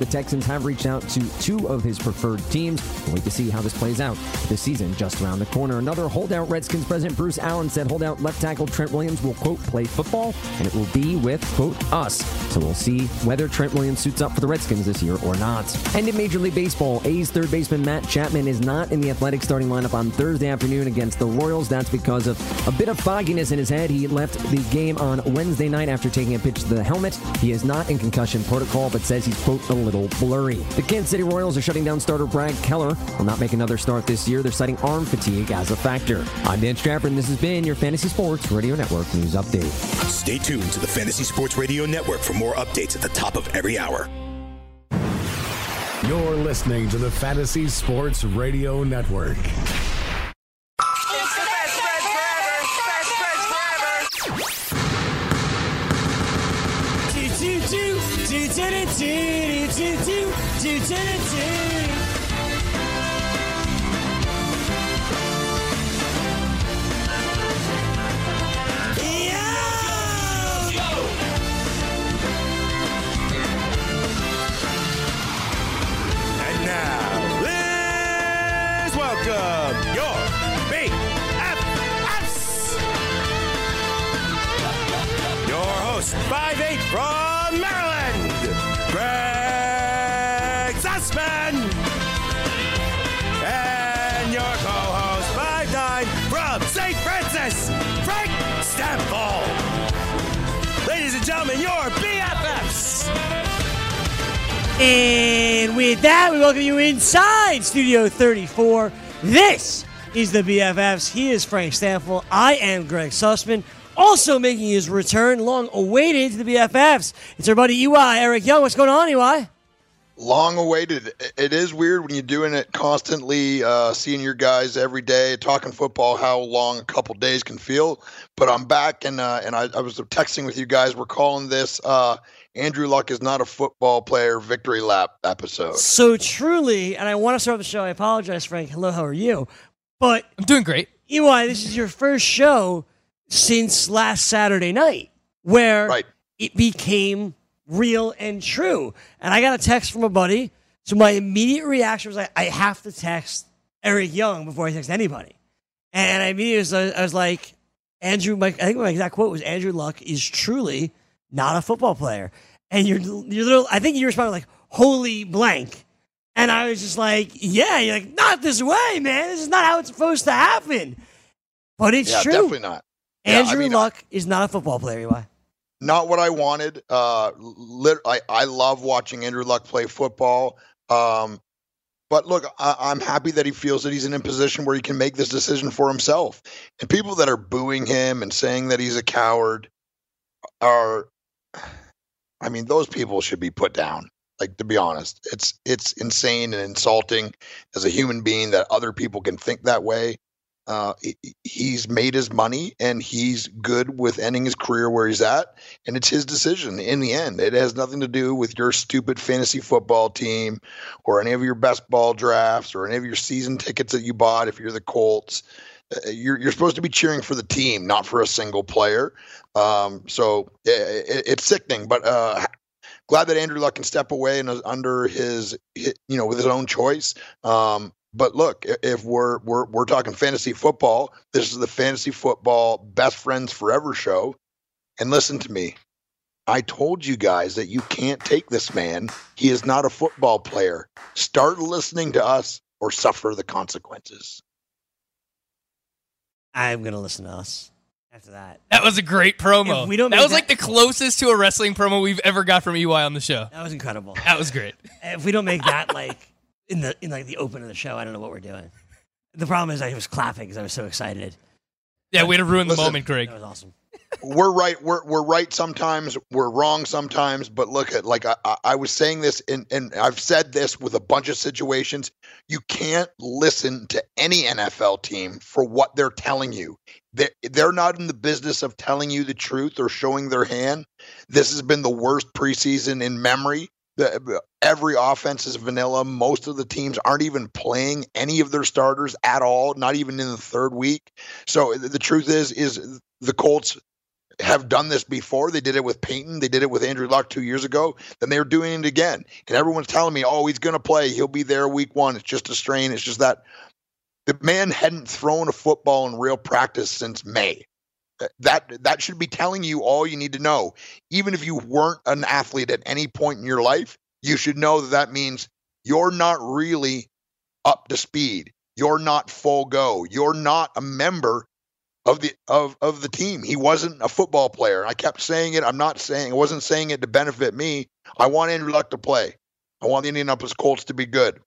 The Texans have reached out to two of his preferred teams. We'll wait to see how this plays out. This season just around the corner. Another holdout Redskins president Bruce Allen said holdout left tackle Trent Williams will, quote, play football, and it will be with, quote, us. So we'll see whether Trent Williams suits up for the Redskins this year or not. And in Major League Baseball, A's third baseman Matt Chapman is not in the athletic starting lineup on Thursday afternoon against the Royals. That's because of a bit of fogginess in his head. He left the game on Wednesday night after taking a pitch to the helmet. He is not in concussion protocol, but says he's, quote, little blurry. The Kansas City Royals are shutting down starter Brad Keller. Will not make another start this year. They're citing arm fatigue as a factor. I'm Dan Stratford, and this has been your Fantasy Sports Radio Network News Update. Stay tuned to the Fantasy Sports Radio Network for more updates at the top of every hour. You're listening to the Fantasy Sports Radio Network. 658 from Maryland, Greg Sussman. And your co host, 5'9 from St. Francis, Frank Stampfl. Ladies and gentlemen, your BFFs. And with that, we welcome you inside Studio 34. This is the BFFs. He is Frank Stampfl. I am Greg Sussman. Also making his return, long awaited, to the BFFs. It's our buddy EY, Eric Young. What's going on, EY? long awaited. It is weird when you're doing it constantly, uh, seeing your guys every day, talking football, how long a couple days can feel. But I'm back, and uh, and I, I was texting with you guys. We're calling this uh, Andrew Luck is not a football player victory lap episode. So truly, and I want to start the show. I apologize, Frank. Hello, how are you? But I'm doing great. EY, this is your first show since last Saturday night, where Right. it became real and true. And I got a text from a buddy. So my immediate reaction was like, I have to text Eric Young before I text anybody. And I immediately was, I was like, Andrew, my, I think my exact quote was Andrew Luck is truly not a football player. And you're, you're little, I think you responded like, holy blank. And I was just like, yeah, you're like, not this way, man. This is not how it's supposed to happen. But it's yeah, true. definitely not. Yeah, I Andrew mean, Luck is not a football player, EY. not what I wanted. Uh, lit- I, I love watching Andrew Luck play football. Um, but look, I, I'm happy that he feels that he's in a position where he can make this decision for himself. And people that are booing him and saying that he's a coward are, I mean, those people should be put down. Like to be honest, it's it's insane and insulting as a human being that other people can think that way. Uh, he's made his money and he's good with ending his career where he's at, and it's his decision in the end. It has nothing to do with your stupid fantasy football team or any of your best ball drafts or any of your season tickets that you bought. If you're the Colts, Uh, you're you're supposed to be cheering for the team, not for a single player. Um, so i i it's sickening, but uh, glad that Andrew Luck can step away and is under his, you know, with his own choice. Um, but look, if we're we're we're talking fantasy football, this is the fantasy football best friends forever show. And listen to me. I told you guys that you can't take this man. He is not a football player. Start listening to us or suffer the consequences. I'm going to listen to us after that. That was a great promo. If we don't that make was like the closest to a wrestling promo we've ever got from EY on the show. That was incredible. That was great. if we don't make that like in the in like the open of the show, I don't know what we're doing. The problem is I was clapping because I was so excited. Yeah, we way to ruin the Listen. moment, Greg. That was awesome. we're right we're we're right sometimes we're wrong sometimes but look at like i i, I was saying this and and i've said this with a bunch of situations you can't listen to any nfl team for what they're telling you they're, they're not in the business of telling you the truth or showing their hand this has been the worst preseason in memory the, every offense is vanilla most of the teams aren't even playing any of their starters at all not even in the third week so the, truth is is the colts have done this before. They did it with Peyton. They did it with Andrew Luck two years ago. Then they're doing it again. And everyone's telling me, oh, he's going to play. He'll be there week one. It's just a strain. It's just that the man hadn't thrown a football in real practice since May. That that should be telling you all you need to know. Even if you weren't an athlete at any point in your life, you should know that that means you're not really up to speed. You're not full go. You're not a member of the of of the team. He wasn't a football player. I kept saying it. I'm not saying I wasn't saying it to benefit me. I want Andrew Luck to play. I want the Indianapolis Colts to be good.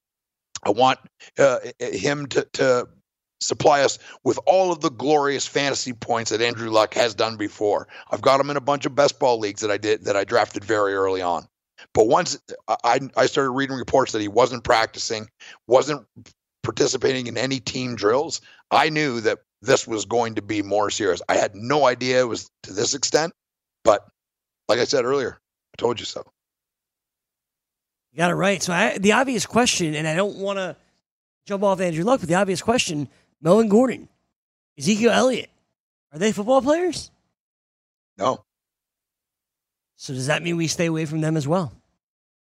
I want uh, him to to supply us with all of the glorious fantasy points that Andrew Luck has done before. I've got him in a bunch of best ball leagues that I did that I drafted very early on. But once I, I started reading reports that he wasn't practicing, wasn't participating in any team drills, I knew that this was going to be more serious. I had no idea it was to this extent, but like I said earlier, I told you so. You got it right. So I, the obvious question, and I don't want to jump off Andrew Luck, but the obvious question: Melvin Gordon, Ezekiel Elliott, are they football players? No. So does that mean we stay away from them as well?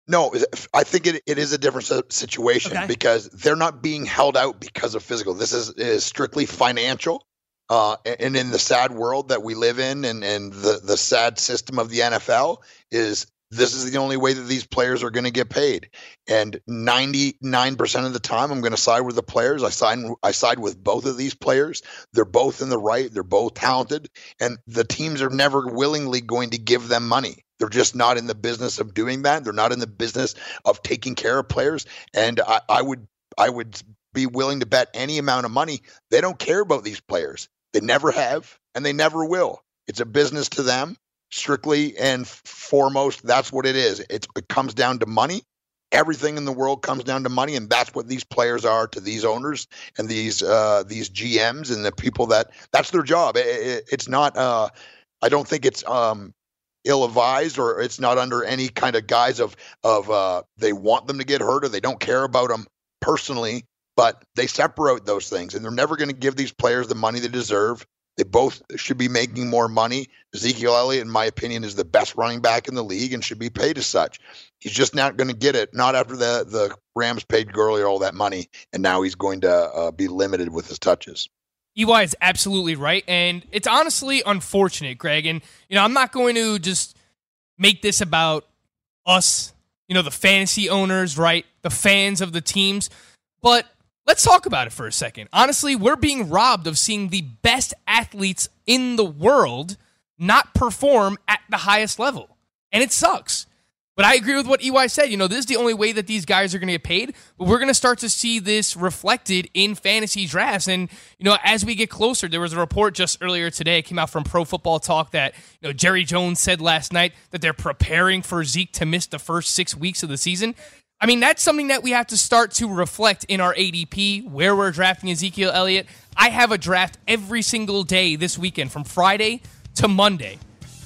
No, I think it, it is a different situation okay. because they're not being held out because of physical. This is, is strictly financial. Uh, and in the sad world that we live in and, and the, the sad system of the NFL is this is the only way that these players are going to get paid. And 99% of the time, I'm going to side with the players. I side, I side with both of these players. They're both in the right. They're both talented. And the teams are never willingly going to give them money. They're just not in the business of doing that. They're not in the business of taking care of players. And I, I would, I would be willing to bet any amount of money. They don't care about these players. They never have, and they never will. It's a business to them strictly and foremost, that's what it is. It's, it comes down to money. Everything in the world comes down to money, and that's what these players are to these owners and these uh, these GMs and the people that that's their job. It, it, it's not. Uh, I don't think it's um, ill-advised or it's not under any kind of guise of of uh, they want them to get hurt or they don't care about them personally but they separate those things and they're never going to give these players the money they deserve they both should be making more money. Ezekiel Elliott, in my opinion, is the best running back in the league and should be paid as such. He's just not going to get it. Not after the the Rams paid Gurley all that money, and now he's going to uh, be limited with his touches. EY is absolutely right, and it's honestly unfortunate, Greg. And you know, I'm not going to just make this about us, you know, the fantasy owners, right, the fans of the teams, but Let's talk about it for a second. Honestly, we're being robbed of seeing the best athletes in the world not perform at the highest level. And it sucks. But I agree with what EY said. You know, this is the only way that these guys are going to get paid. But we're going to start to see this reflected in fantasy drafts. And, you know, as we get closer, there was a report just earlier today, it came out from Pro Football Talk that, you know, Jerry Jones said last night that they're preparing for Zeke to miss the first six weeks of the season. I mean, that's something that we have to start to reflect in our ADP, where we're drafting Ezekiel Elliott. I have a draft every single day this weekend from Friday to Monday.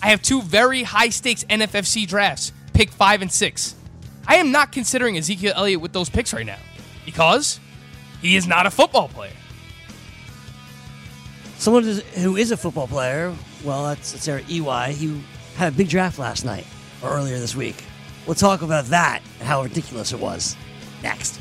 I have two very high stakes NFFC drafts, pick five and six. I am not considering Ezekiel Elliott with those picks right now because he is not a football player. Someone who is a football player, well, that's, that's our EY. He had a big draft last night or earlier this week. We'll talk about that and how ridiculous it was next.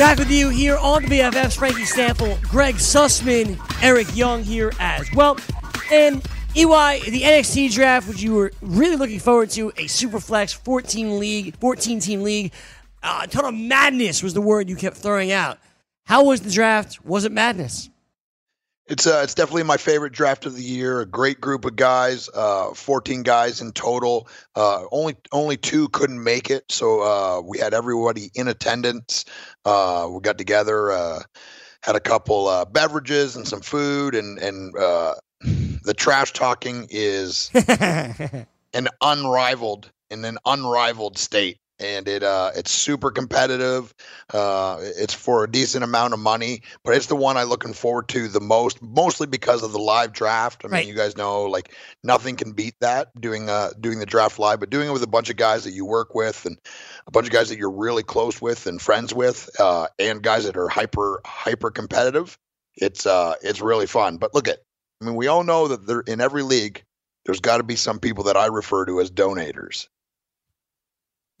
Back with you here on the BFFs, Frankie Stanfield, Greg Sussman, Eric Young here as well. And EY, the NXT draft, which you were really looking forward to, a Superflex 14 league, 14 team league. Uh, a ton of madness was the word you kept throwing out. How was the draft? Was it madness? It's uh, it's definitely my favorite draft of the year. A great group of guys, uh, 14 guys in total. Uh, only only two couldn't make it, so uh, we had everybody in attendance. Uh, we got together, uh, had a couple uh, beverages and some food, and and uh, the trash talking is an unrivaled in an unrivaled state and it uh it's super competitive. Uh it's for a decent amount of money but it's the one i'm looking forward to the most mostly because of the live draft. I mean you guys know like nothing can beat that doing uh doing the draft live but doing it with a bunch of guys that you work with and a bunch of guys that you're really close with and friends with uh and guys that are hyper hyper competitive. It's uh it's really fun. But look at i mean we all know that there in every league there's got to be some people that i refer to as donators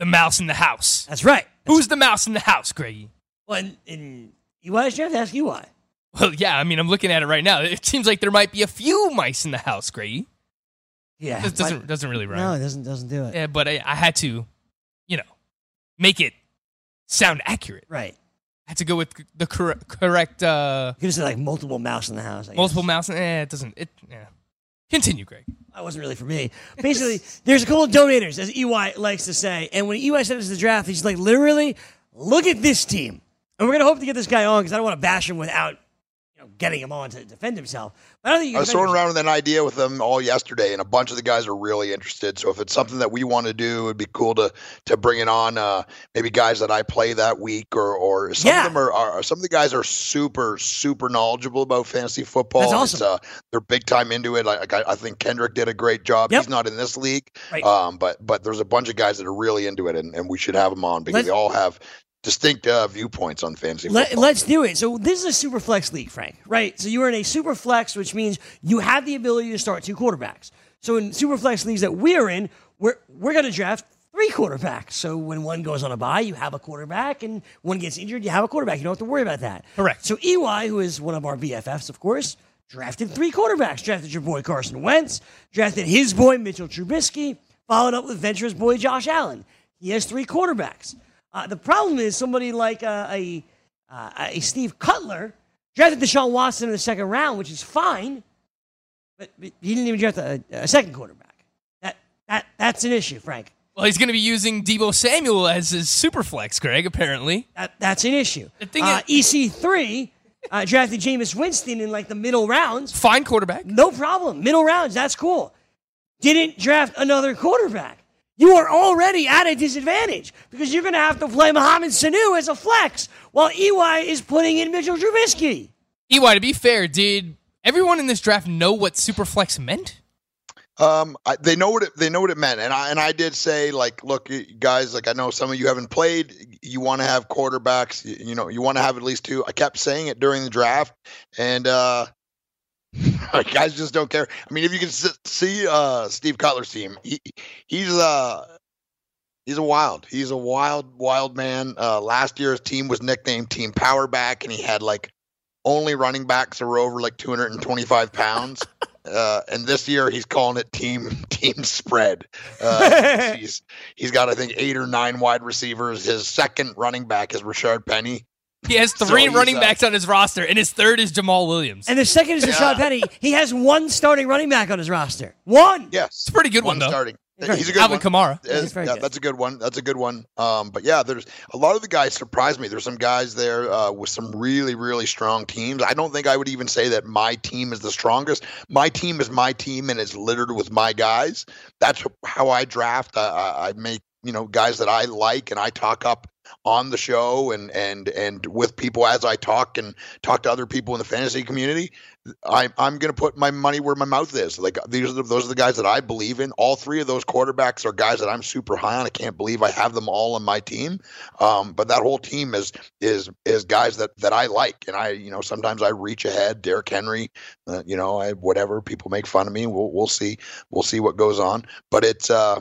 The mouse in the house. That's right. Who's the mouse in the house, Greggy? Well, in, in EY's draft, ask you why. Well, yeah, I mean, I'm looking at it right now. It seems like there might be a few mice in the house, Greggy. Yeah. This doesn't doesn't really run. No, it doesn't doesn't do it. Yeah, but I, I had to, you know, make it sound accurate. Right. I had to go with the cor- correct uh, You could say like multiple mouse in the house. I guess. multiple mouse. Eh, it doesn't. It. Yeah. Continue, Greg. That wasn't really for me. Basically, there's a couple of donators, as EY likes to say. And when EY sent us the draft, he's like, literally, look at this team. And we're going to hope to get this guy on because I don't want to bash him without getting him on to defend himself. But I don't think I was throwing around with an idea with them all yesterday, and a bunch of the guys are really interested. So if it's something that we want to do, it'd be cool to to bring it on. Uh, maybe guys that I play that week, or or some Yeah. of them are, are some of the guys are super super knowledgeable about fantasy football. That's awesome. It's, uh, they're big time into it. Like I, I think Kendrick did a great job. Yep. He's not in this league, Right. um, but but there's a bunch of guys that are really into it, and, and we should have them on because Let's- they all have distinct uh, viewpoints on fantasy Let, football. let's do it. So this is a super flex league, Frank, right? So you are in a super flex, which means you have the ability to start two quarterbacks. So in super flex leagues that we're in, we're we're going to draft three quarterbacks. So when one goes on a bye, you have a quarterback, and one gets injured, you have a quarterback. You don't have to worry about that. Correct. So EY, who is one of our BFFs, of course, drafted three quarterbacks. Drafted your boy Carson Wentz, drafted his boy Mitchell Trubisky, followed up with Venture's boy Josh Allen. He has three quarterbacks. Uh, the problem is somebody like uh, a uh, a Steve Cutler drafted Deshaun Watson in the second round, which is fine, but, but he didn't even draft a, a second quarterback. That that that's an issue, Frank. Well, he's going to be using Deebo Samuel as his super flex, Greg. Apparently, That that's an issue. The thing uh, is- EC3 uh, drafted Jameis Winston in like the middle rounds. fine quarterback. No problem. Middle rounds, that's cool. Didn't draft another quarterback. You are already at a disadvantage because you're going to have to play Mohamed Sanu as a flex while EY is putting in Mitchell Trubisky. EY, to be fair, did everyone in this draft know what super flex meant? Um, I, they know what it, they know what it meant, and I and I did say like, look, guys, like I know some of you haven't played. You want to have quarterbacks, you, you know, you want to have at least two. I kept saying it during the draft, and uh, guys just don't care. I mean, if you can see uh, Steve Cutler's team, he he's uh he's a wild. He's a wild, wild man. Uh, last year, his team was nicknamed Team Powerback, and he had like only running backs that were over like 225 pounds. Uh, and this year he's calling it team team spread. Uh, he's he's got I think eight or nine wide receivers. His second running back is Richard Penny. He has three he's, running backs on his roster, and his third is Jamaal Williams. And the second is Rashaad Penny. He has one starting running back on his roster. One. Yes, It's a pretty good one, though. starting. He's a good. good Alvin one. Kamara. Yeah, good. that's a good one. That's a good one. Um, but yeah, there's a lot of the guys surprised me. There's some guys there uh, with some really, really strong teams. I don't think I would even say that my team is the strongest. My team is my team, and it's littered with my guys. That's how I draft. I, I, I make you know guys that I like, and I talk up on the show and and and with people as I talk and talk to other people in the fantasy community. I'm I'm going to put my money where my mouth is. Like these are the, those are the guys that I believe in. All three of those quarterbacks are guys that I'm super high on. I can't believe I have them all on my team. Um, but that whole team is is is guys that that I like, and I you know sometimes I reach ahead. Derrick Henry, uh, you know, I whatever people make fun of me. We'll we'll see we'll see what goes on. But it's uh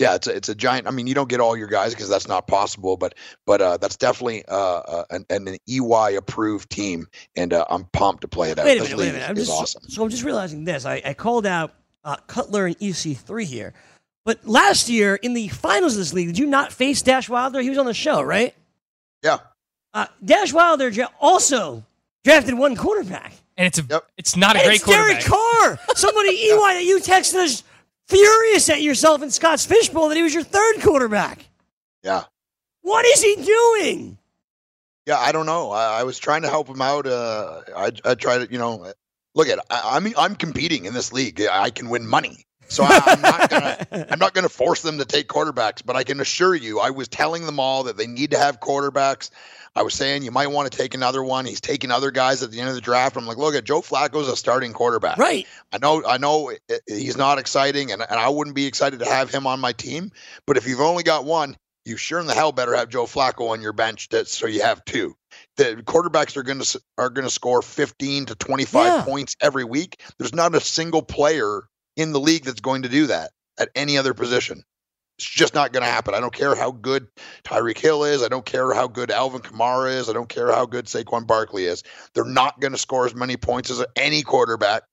yeah, it's a, it's a giant. I mean, you don't get all your guys because that's not possible, but but uh, that's definitely uh, uh, an, an EY approved team, and uh, I'm pumped to play it out. Wait a minute, wait a minute. I'm just, awesome. So I'm just realizing this. I, I called out uh, Cutler and EC3 here. But last year in the finals of this league, did you not face Dash Wilder? He was on the show, right? Yeah, Uh, Dash Wilder also drafted one quarterback. and it's a Yep. it's not a And great it's Derek quarterback. Carr. Somebody EY that you texted us furious at yourself in Scott's fishbowl that he was your third quarterback. Yeah. What is he doing? Yeah, I don't know. I, I was trying to help him out. Uh, I, I try to, you know, look at. I, I'm I'm competing in this league. I can win money, so I, I'm not gonna I'm not gonna force them to take quarterbacks. But I can assure you, I was telling them all that they need to have quarterbacks. I was saying you might want to take another one. He's taking other guys at the end of the draft. I'm like, look at Joe Flacco's a starting quarterback. Right. I know, I know he's not exciting, and, and I wouldn't be excited to have him on my team. But if you've only got one, you sure in the hell better have Joe Flacco on your bench, that, so you have two. The quarterbacks are going to are going to score 15 to 25 Yeah. points every week. There's not a single player in the league that's going to do that at any other position. It's just not going to happen. I don't care how good Tyreek Hill is. I don't care how good Alvin Kamara is. I don't care how good Saquon Barkley is. They're not going to score as many points as any quarterback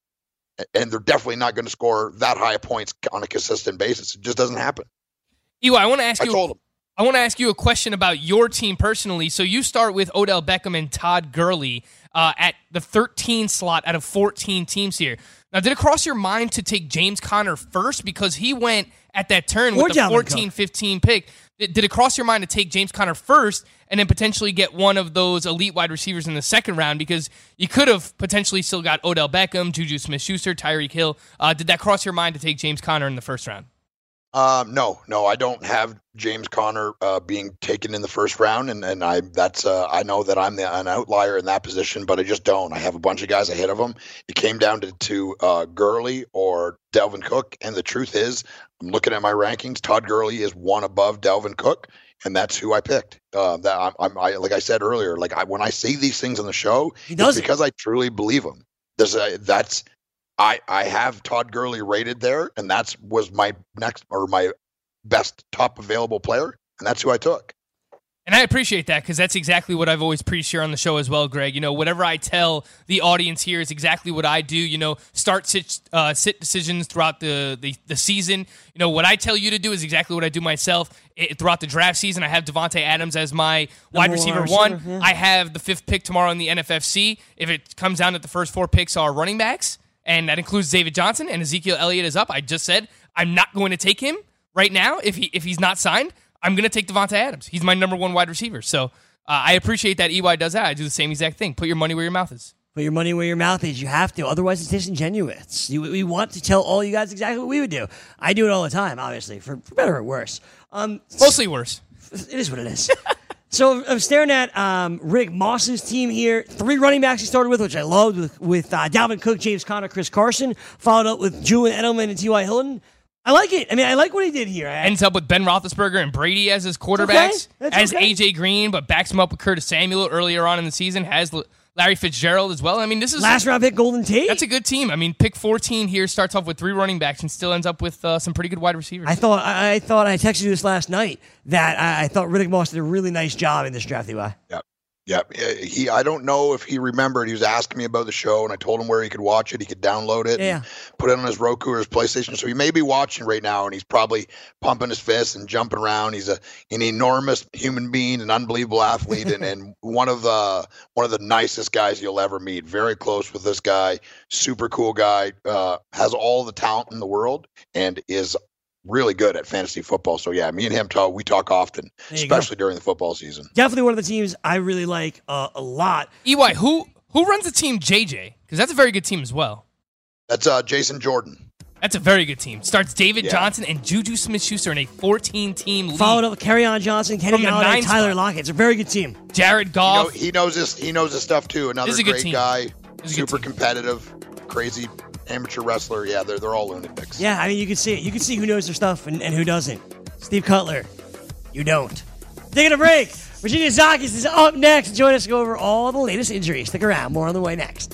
and they're definitely not going to score that high points on a consistent basis. It just doesn't happen. Eli, I want to ask I you. told him. I want to ask you a question about your team personally. So you start with Odell Beckham and Todd Gurley uh, at the 13 slot out of 14 teams here. Now, did it cross your mind to take James Conner first because he went at that turn Or with the Dalvin 14 15 pick? Did did it cross your mind to take James Conner first and then potentially get one of those elite wide receivers in the second round? Because you could have potentially still got Odell Beckham, Juju Smith Schuster, Tyreek Hill. Uh, did that cross your mind to take James Conner in the first round? Um, no, no, I don't have James Conner uh, being taken in the first round, and and I that's uh, I know that I'm the, an outlier in that position, but I just don't. I have a bunch of guys ahead of him. It came down to to uh, Gurley or Dalvin Cook, and the truth is, I'm looking at my rankings. Todd Gurley is one above Dalvin Cook, and that's who I picked. Uh, that I'm, I'm I, like I said earlier, like I, when I see these things on the show, He does it's because I truly believe them. There's a, that's I I have Todd Gurley rated there, and that's was my next or my best top available player, and that's who I took. And I appreciate that because that's exactly what I've always preached here on the show as well, Greg. You know, whatever I tell the audience here is exactly what I do. You know, start sit, uh, sit decisions throughout the, the, the season. You know, what I tell you to do is exactly what I do myself I throughout the draft season. I have Davante Adams as my wide receiver one one. receiver, yeah. I have the fifth pick tomorrow in the NFFC. If it comes down that the first four picks are running backs, and that includes David Johnson and Ezekiel Elliott is up, I just said I'm not going to take him right now if he if he's not signed. I'm going to take Davante Adams. He's my number one wide receiver. So uh, I appreciate that EY does that. I do the same exact thing. Put your money where your mouth is. Put your money where your mouth is. You have to. Otherwise, it's disingenuous. You, we want to tell all you guys exactly what we would do. I do it all the time, obviously, for, for better or worse. Um, Mostly worse. it is what it is. so I'm staring at um, Rick Moss's team here. Three running backs he started with, which I loved, with, with uh, Dalvin Cook, James Conner, Chris Carson, followed up with Julian Edelman and T.Y. Hilton. I like it. I mean, I like what he did here. I- Ends up with Ben Roethlisberger and Brady as his quarterbacks. That's Has okay. AJ Green, but backs him up with Curtis Samuel earlier on in the season. Has Larry Fitzgerald as well. I mean, this is Last round pick, Golden Tate. that's a good team. I mean, pick 14 here starts off with three running backs and still ends up with uh, some pretty good wide receivers. I thought I, I thought I texted you this last night that I, I thought Riddick Moss did a really nice job in this draft. Eli. Yep. Yeah, He I don't know if he remembered. He was asking me about the show, and I told him where he could watch it. He could download it, Yeah. put it on his Roku or his PlayStation. So he may be watching right now, and he's probably pumping his fists and jumping around. He's a an enormous human being, an unbelievable athlete, and, and one of the one of the nicest guys you'll ever meet. Very close with this guy. Super cool guy. Uh, has all the talent in the world, and is really good at fantasy football. So yeah, me and him talk. We talk often, There you go. especially during the football season. Definitely one of the teams I really like uh, a lot. EY, who who runs the team JJ? Because that's a very good team as well. That's uh, Jason Jordan. That's a very good team. Starts David Yeah. Johnson and Juju Smith Schuster in a 14 team league. Followed up with Kerryon Johnson, Kenny From Golladay, Tyler spot. Lockett. It's a very good team. Jared You know, Goff. he knows his he knows his stuff too. Another This is a good great team. guy, This is a good super team. competitive, crazy amateur wrestler. Yeah, they're they're all lunatics. Yeah, I mean, you can see it. You can see who knows their stuff and, and who doesn't. Steve Cutler, you don't. Taking a break. Virginia Zakis is up next. Join us to go over all the latest injuries. Stick around. More on the way next.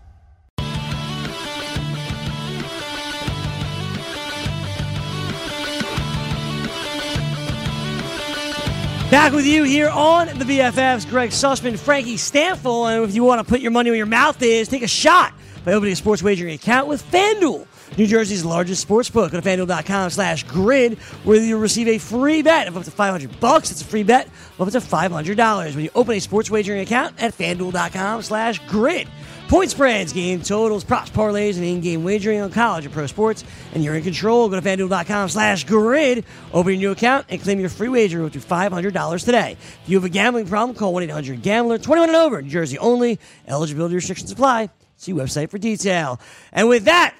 Back with you here on the BFFs, Greg Sussman, Frankie Stanfill. And if you want to put your money where your mouth is, take a shot by opening a sports wagering account with FanDuel, New Jersey's largest sports book. Go to FanDuel.com slash grid, where you'll receive a free bet of up to 500 bucks. It's a free bet of up to $500 when you open a sports wagering account at FanDuel.com slash grid. Point spreads, game totals, props, parlays, and in-game wagering on college and pro sports, and you're in control. Go to FanDuel.com slash grid, open your new account, and claim your free wager up to $500 today. If you have a gambling problem, call 1-800-GAMBLER, 21 and over, New Jersey only. Eligibility restrictions apply. See website for detail. And with that,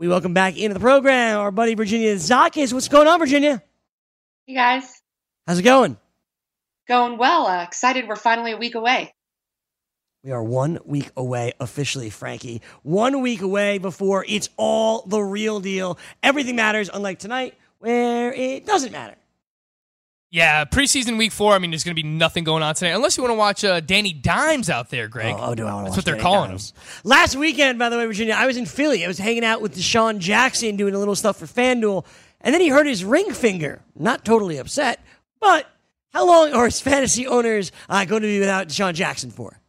we welcome back into the program our buddy Virginia Zakis. What's going on, Virginia? Hey guys, How's it going? going well. Uh, excited we're finally a week away. We are one week away officially, Frankie. One week away before it's all the real deal. Everything matters, unlike tonight, where it doesn't matter. Yeah, preseason week four. I mean, there's going to be nothing going on tonight, unless you want to watch uh, Danny Dimes out there, Greg. Oh, oh, do I want to watch? That's what they're Danny calling Dimes. Last weekend, by the way, Virginia, I was in Philly. I was hanging out with DeSean Jackson doing a little stuff for FanDuel, and then he hurt his ring finger. Not totally upset, but how long are his fantasy owners uh, going to be without DeSean Jackson for?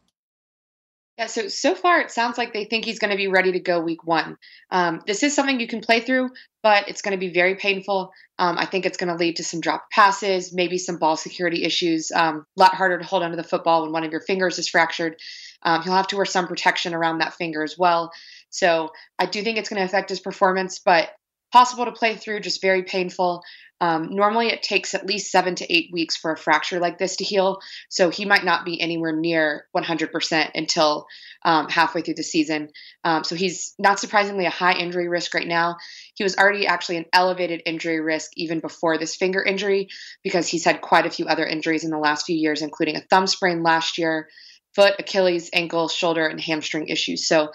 Yeah, so so far it sounds like they think he's going to be ready to go week one. Um, this is something you can play through, but it's going to be very painful. Um, I think it's going to lead to some dropped passes, maybe some ball security issues. A um, lot harder to hold onto the football when one of your fingers is fractured. Um, he'll have to wear some protection around that finger as well. So I do think it's going to affect his performance, but possible to play through, just very painful. Um, normally, it takes at least seven to eight weeks for a fracture like this to heal. So he might not be anywhere near 100% until um, halfway through the season. Um, so he's not surprisingly a high injury risk right now. He was already actually an elevated injury risk even before this finger injury because he's had quite a few other injuries in the last few years, including a thumb sprain last year, foot, Achilles, ankle, shoulder, and hamstring issues. So,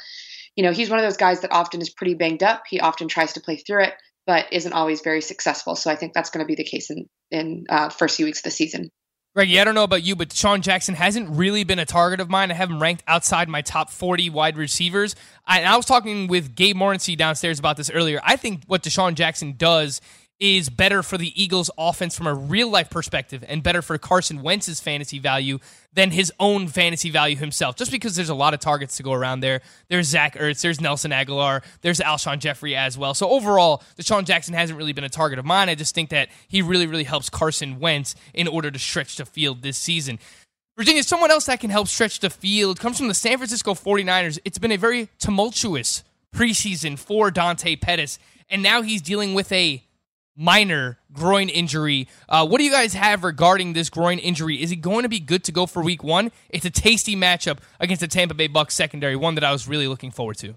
you know, he's one of those guys that often is pretty banged up. He often tries to play through it but isn't always very successful. So I think that's going to be the case in in uh, first few weeks of the season. Greggy, I don't know about you, but Sean Jackson hasn't really been a target of mine. I have him ranked outside my top 40 wide receivers. I, I was talking with Gabe Morency downstairs about this earlier. I think what DeSean Jackson does is better for the Eagles' offense from a real life perspective and better for Carson Wentz's fantasy value than his own fantasy value himself. Just because there's a lot of targets to go around there. There's Zach Ertz, there's Nelson Agholor, there's Alshon Jeffery as well. So overall, DeSean Jackson hasn't really been a target of mine. I just think that he really, really helps Carson Wentz in order to stretch the field this season. Virginia, someone else that can help stretch the field comes from the San Francisco 49ers. It's been a very tumultuous preseason for Dante Pettis, and now he's dealing with a minor groin injury. Uh, what do you guys have regarding this groin injury? Is he going to be good to go for week one? It's a tasty matchup against the Tampa Bay Bucks secondary, one that I was really looking forward to.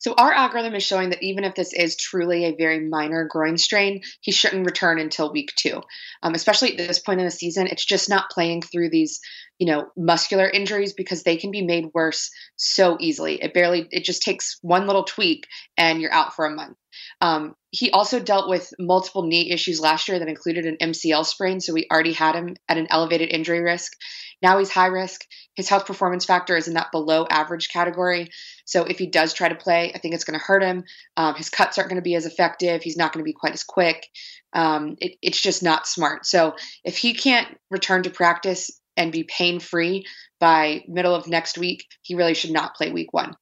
So our algorithm is showing that even if this is truly a very minor groin strain, he shouldn't return until week two. Um, especially at this point in the season, it's just not playing through these, you know, muscular injuries because they can be made worse so easily. It barely, it just takes one little tweak and you're out for a month. Um, he also dealt with multiple knee issues last year that included an MCL sprain, so we already had him at an elevated injury risk. Now he's high risk. His health performance factor is in that below average category. So if he does try to play, I think it's going to hurt him. Um, his cuts aren't going to be as effective. He's not going to be quite as quick. Um, it, it's just not smart. So if he can't return to practice and be pain free by middle of next week, he really should not play week one.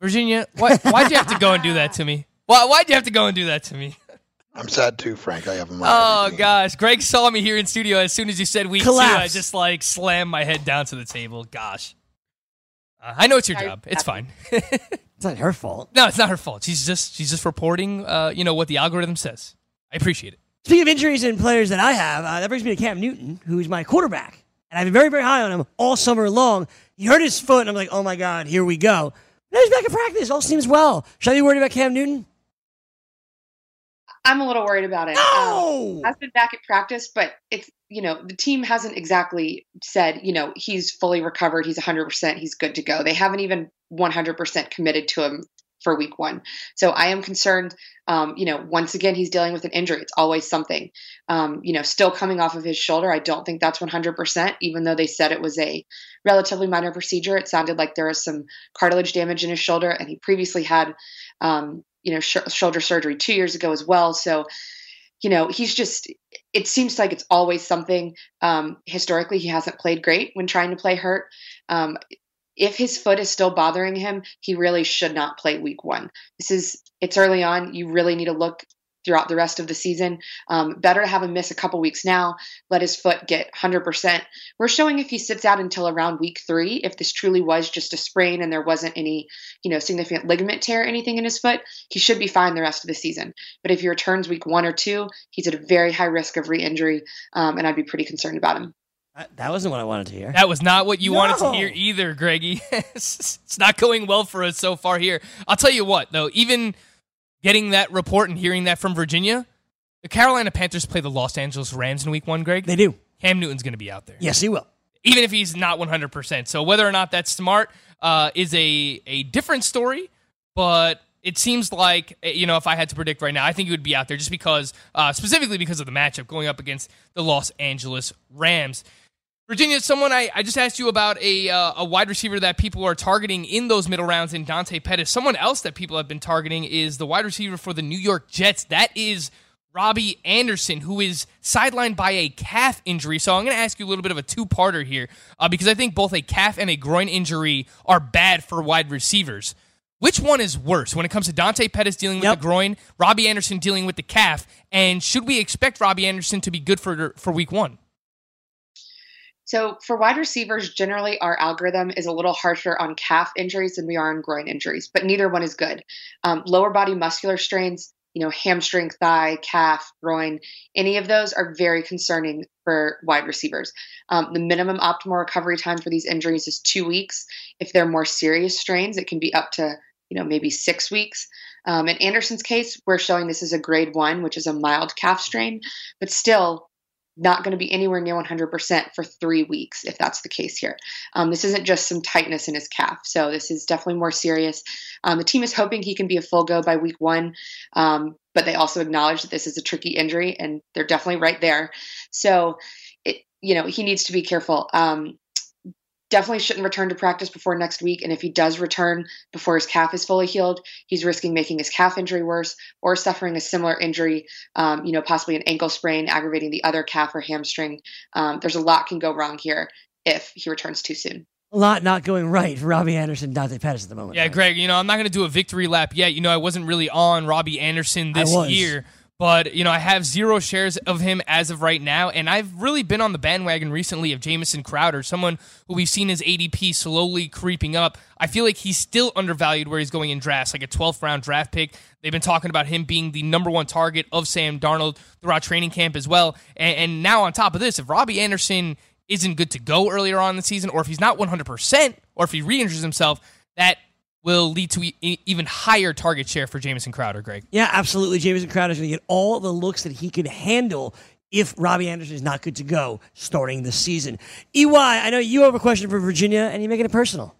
Virginia, why, why'd you have to go and do that to me? Why, why'd you have to go and do that to me? I'm sad too, Frank. I have him. Oh gosh, Greg saw me here in studio as soon as you said week Collapse. two. I just like slammed my head down to the table. Gosh, uh, I know it's your I- job. It's fine. It's not her fault. no, it's not her fault. She's just she's just reporting. Uh, you know what the algorithm says. I appreciate it. Speaking of injuries and players that I have, uh, that brings me to Cam Newton, who's my quarterback. And I've been very, very high on him all summer long. He hurt his foot, and I'm like, oh my God, here we go. Now he's back in practice. All seems well. Should I be worried about Cam Newton? I'm a little worried about it. No! Um, has been back at practice, but it's you know the team hasn't exactly said you know he's fully recovered, he's 100, percent he's good to go. They haven't even 100 percent committed to him for week one. So I am concerned. Um, you know, once again, he's dealing with an injury. It's always something. Um, you know, still coming off of his shoulder. I don't think that's 100%, even though they said it was a relatively minor procedure. It sounded like there was some cartilage damage in his shoulder, and he previously had, um, you know, sh- shoulder surgery two years ago as well. So, you know, he's just, it seems like it's always something. Um, historically, he hasn't played great when trying to play hurt. If his foot is still bothering him, he really should not play week one. This is it's early on. You really need to look throughout the rest of the season. Um, better to have him miss a couple weeks now, let his foot get 100%. We're showing if he sits out until around week three, if this truly was just a sprain and there wasn't any, you know, significant ligament tear or anything in his foot, he should be fine the rest of the season. But if he returns week one or two, he's at a very high risk of re-injury, um, and I'd be pretty concerned about him. That wasn't what I wanted to hear. That was not what you No. wanted to hear either, Greggy. it's not going well for us so far here. I'll tell you what, though, even getting that report and hearing that from Virginia, the Carolina Panthers play the Los Angeles Rams in week one, Greg. They do. Cam Newton's going to be out there. Yes, he will. Even if he's not 100%. So whether or not that's smart uh, is a, a different story, but it seems like, eh, you know, if I had to predict right now, I think he would be out there just because, uh, specifically because of the matchup going up against the Los Angeles Rams. Virginia, someone I, I just asked you about a uh, a wide receiver that people are targeting in those middle rounds in Dante Pettis. Someone else that people have been targeting is the wide receiver for the New York Jets. That is Robbie Anderson, who is sidelined by a calf injury. So I'm going to ask you a little bit of a two parter here uh, because I think both a calf and a groin injury are bad for wide receivers. Which one is worse when it comes to Dante Pettis dealing with Yep. the groin, Robbie Anderson dealing with the calf, and should we expect Robbie Anderson to be good for for week one? So for wide receivers, generally our algorithm is a little harsher on calf injuries than we are on groin injuries, but neither one is good. Um, lower body muscular strains, you know, hamstring, thigh, calf, groin, any of those are very concerning for wide receivers. Um, the minimum optimal recovery time for these injuries is two weeks. If they're more serious strains, it can be up to you know maybe six weeks. Um, in Anderson's case, we're showing this is a grade one, which is a mild calf strain, but still not going to be anywhere near 100% for three weeks if that's the case here. Um, this isn't just some tightness in his calf. So this is definitely more serious. Um, the team is hoping he can be a full go by week one, um, but they also acknowledge that this is a tricky injury and they're definitely right there. So, it, you know, he needs to be careful. Definitely shouldn't return to practice before next week. And if he does return before his calf is fully healed, he's risking making his calf injury worse or suffering a similar injury, um, you know, possibly an ankle sprain, aggravating the other calf or hamstring. Um, there's a lot can go wrong here if he returns too soon. A lot not going right for Robbie Anderson, Dante Pettis at the moment. Yeah, Greg, you know, I'm not going to do a victory lap yet. You know, I wasn't really on Robbie Anderson this year, but, you know, I have zero shares of him as of right now. And I've really been on the bandwagon recently of Jamison Crowder, someone who we've seen his ADP slowly creeping up. I feel like he's still undervalued where he's going in drafts, like a 12th round draft pick. They've been talking about him being the number one target of Sam Darnold throughout training camp as well. And, and now, on top of this, if Robbie Anderson isn't good to go earlier on in the season, or if he's not 100%, or if he re injures himself, that will lead to e- even higher target share for Jamison Crowder, Greg. Yeah, absolutely. Jamison Crowder is going to get all the looks that he could handle if Robbie Anderson is not good to go starting the season. EY, I know you have a question for Virginia, and you're making it personal.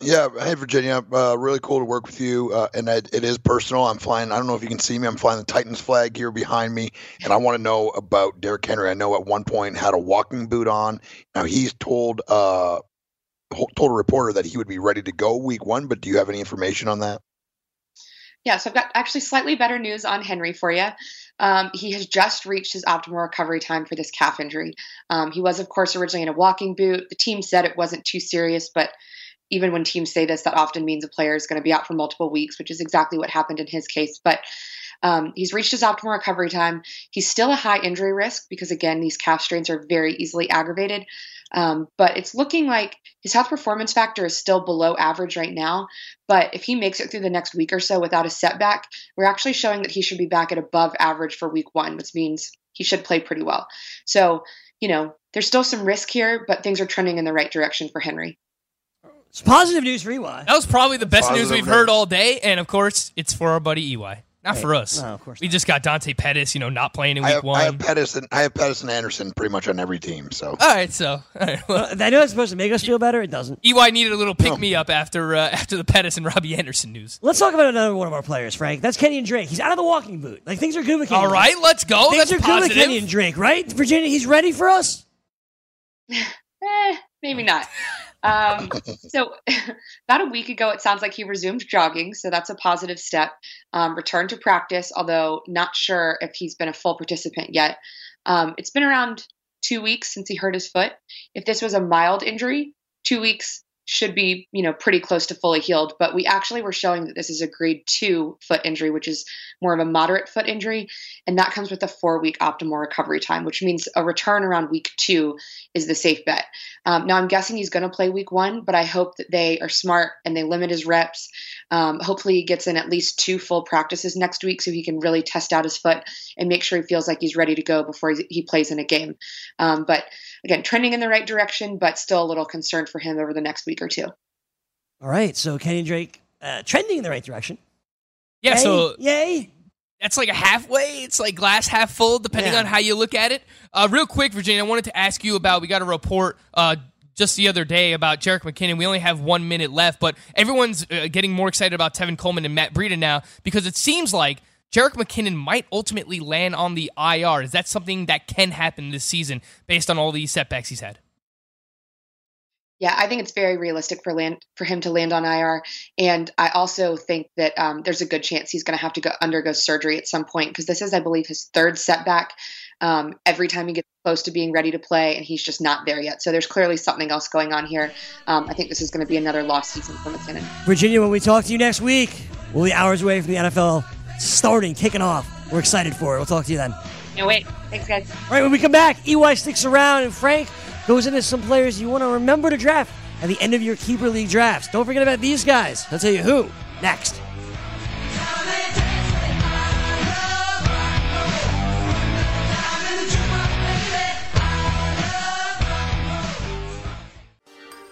Yeah, hey Virginia, uh, really cool to work with you, uh, and it, it is personal. I'm flying. I don't know if you can see me. I'm flying the Titans flag here behind me, and I want to know about Derrick Henry. I know at one point had a walking boot on. Now he's told uh, ho- told a reporter that he would be ready to go week one. But do you have any information on that? Yeah, so I've got actually slightly better news on Henry for you. Um, he has just reached his optimal recovery time for this calf injury. Um, he was, of course, originally in a walking boot. The team said it wasn't too serious, but even when teams say this, that often means a player is going to be out for multiple weeks, which is exactly what happened in his case. But um, he's reached his optimal recovery time. He's still a high injury risk because, again, these calf strains are very easily aggravated. Um, but it's looking like his health performance factor is still below average right now. But if he makes it through the next week or so without a setback, we're actually showing that he should be back at above average for week one, which means he should play pretty well. So, you know, there's still some risk here, but things are trending in the right direction for Henry. It's positive news for EY. That was probably the best news we've heard all day, and of course, it's for our buddy EY, not for us. No, of course we not. just got Dante Pettis, you know, not playing in I week have, one. I have Pettis and I have Pettis and Anderson pretty much on every team. So all right, so all right, well, I know it's supposed to make us feel better. It doesn't. EY needed a little pick me up after uh, after the Pettis and Robbie Anderson news. Let's talk about another one of our players, Frank. That's Kenyan Drake. He's out of the walking boot. Like things are good with Kenyan. All right, let's go. Things That's are good positive. with Kenyan Drake, right? Virginia, he's ready for us. Eh, maybe not. Um, so, about a week ago, it sounds like he resumed jogging, so that's a positive step. Um, returned to practice, although not sure if he's been a full participant yet. Um, it's been around two weeks since he hurt his foot. If this was a mild injury, two weeks should be, you know, pretty close to fully healed. But we actually were showing that this is a grade two foot injury, which is more of a moderate foot injury, and that comes with a four week optimal recovery time, which means a return around week two is the safe bet. Um, now, I'm guessing he's going to play week one, but I hope that they are smart and they limit his reps. Um, hopefully, he gets in at least two full practices next week so he can really test out his foot and make sure he feels like he's ready to go before he, plays in a game. Um, but again, trending in the right direction, but still a little concerned for him over the next week or two. All right, so Kenyan Drake uh, trending in the right direction. Yeah, Yay, so yay. that's like a halfway. It's like glass half full, depending Yeah. on how you look at it. Uh, real quick, Virginia, I wanted to ask you about. We got a report uh, just the other day about Jerick McKinnon. We only have one minute left, but everyone's uh, getting more excited about Tevin Coleman and Matt Breida now because it seems like Jerick McKinnon might ultimately land on the IR. Is that something that can happen this season based on all these setbacks he's had? Yeah, I think it's very realistic for land for him to land on IR, and I also think that um, there's a good chance he's going to have to go undergo surgery at some point because this is, I believe, his third setback. Um, every time he gets close to being ready to play, and he's just not there yet. So there's clearly something else going on here. Um, I think this is going to be another lost season for McKinnon. Virginia, when we talk to you next week, we'll be hours away from the NFL starting, kicking off. We're excited for it. We'll talk to you then. All No, wait. Thanks, guys. right, when we come back, EY sticks around, and Frank goes into some players you want to remember to draft at the end of your Keeper League drafts. Don't forget about these guys. I'll tell you who next.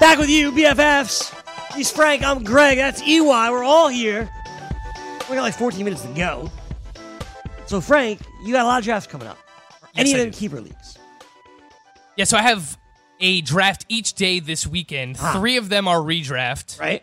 Back with you, BFFs. He's Frank. I'm Greg. That's EY. We're all here. We got like 14 minutes to go. So, Frank, you got a lot of drafts coming up. Any Yes, of them keeper leagues? Yeah, so I have a draft each day this weekend. Ah. Three of them are redraft. Right?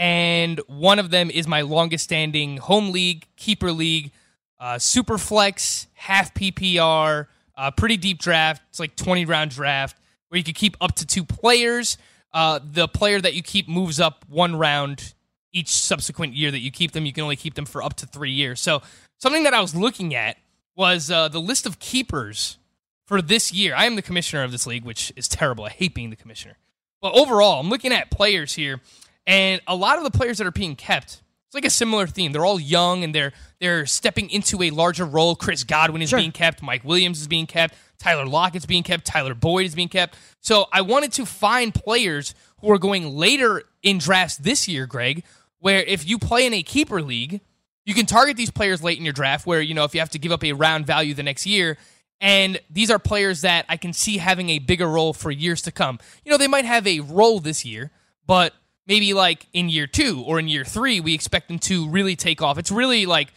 and one of them is my longest standing home league, keeper league, uh, super flex, half PPR, uh, pretty deep draft. It's like 20 round draft where you can keep up to two players. Uh, the player that you keep moves up one round each subsequent year that you keep them. You can only keep them for up to three years. So, something that I was looking at was uh, the list of keepers for this year. I am the commissioner of this league, which is terrible. I hate being the commissioner. But overall, I'm looking at players here, and a lot of the players that are being kept, it's like a similar theme. They're all young and they're they're stepping into a larger role. Chris Godwin is Sure. being kept, Mike Williams is being kept, Tyler Lockett's being kept, Tyler Boyd is being kept. So I wanted to find players who are going later in drafts this year, Greg, where if you play in a keeper league, you can target these players late in your draft where, you know, if you have to give up a round value the next year, and these are players that I can see having a bigger role for years to come. You know, they might have a role this year, but maybe like in year two or in year three, we expect them to really take off. It's really like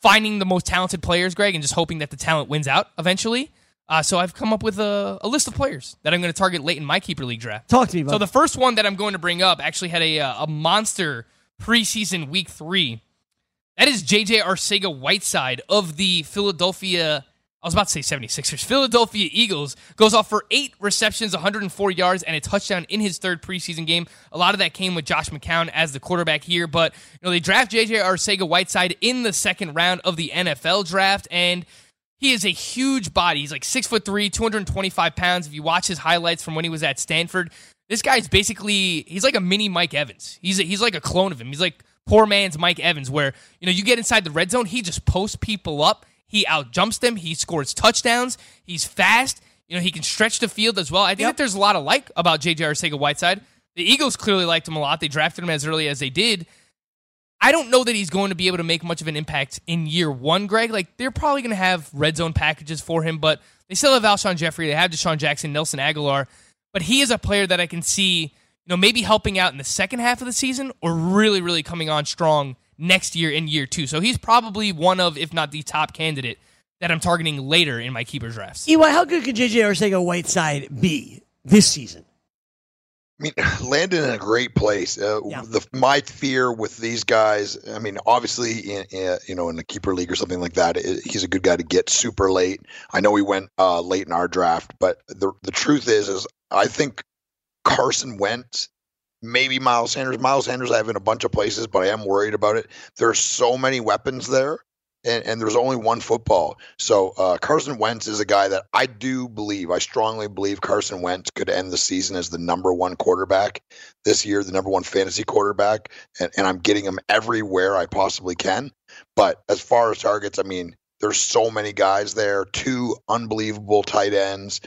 finding the most talented players, Greg, and just hoping that the talent wins out eventually. Uh, so I've come up with a, a list of players that I'm going to target late in my keeper league draft. Talk to me, bud. So the first one that I'm going to bring up actually had a uh, a monster preseason week three. That is JJ Arcega Whiteside of the Philadelphia. I was about to say 76ers. Philadelphia Eagles goes off for eight receptions, 104 yards, and a touchdown in his third preseason game. A lot of that came with Josh McCown as the quarterback here, but you know they draft JJ Arcega Whiteside in the second round of the NFL draft, and he is a huge body. He's like six foot three, 225 pounds. If you watch his highlights from when he was at Stanford, this guy's basically he's like a mini Mike Evans. He's a, he's like a clone of him. He's like poor man's Mike Evans, where you know you get inside the red zone, he just posts people up. He out jumps them. He scores touchdowns. He's fast. You know he can stretch the field as well. I think Yep. that there's a lot of like about JJ Arcega Whiteside. The Eagles clearly liked him a lot. They drafted him as early as they did. I don't know that he's going to be able to make much of an impact in year one, Greg. Like they're probably going to have red zone packages for him, but they still have Alshon Jeffery. They have DeSean Jackson, Nelson Agholor, but he is a player that I can see, you know, maybe helping out in the second half of the season or really, really coming on strong next year in year two. So he's probably one of, if not the top candidate that I'm targeting later in my keeper drafts. EY, how good could JJ Arcega Whiteside be this season? I mean, landed in a great place. Uh, Yeah. the, my fear with these guys, I mean, obviously, in, in, you know, in the keeper league or something like that, i he's a good guy to get super late. I know he went uh, late in our draft, but the the truth is, is I think Carson Wentz, maybe Miles Sanders. Miles Sanders, I have in a bunch of places, but I am worried about it. There's so many weapons there. And, and there's only one football. So uh, Carson Wentz is a guy that I do believe, I strongly believe Carson Wentz could end the season as the number one quarterback this year, the number one fantasy quarterback. And, and I'm getting him everywhere I possibly can. But as far as targets, I mean, there's so many guys there, two unbelievable tight ends,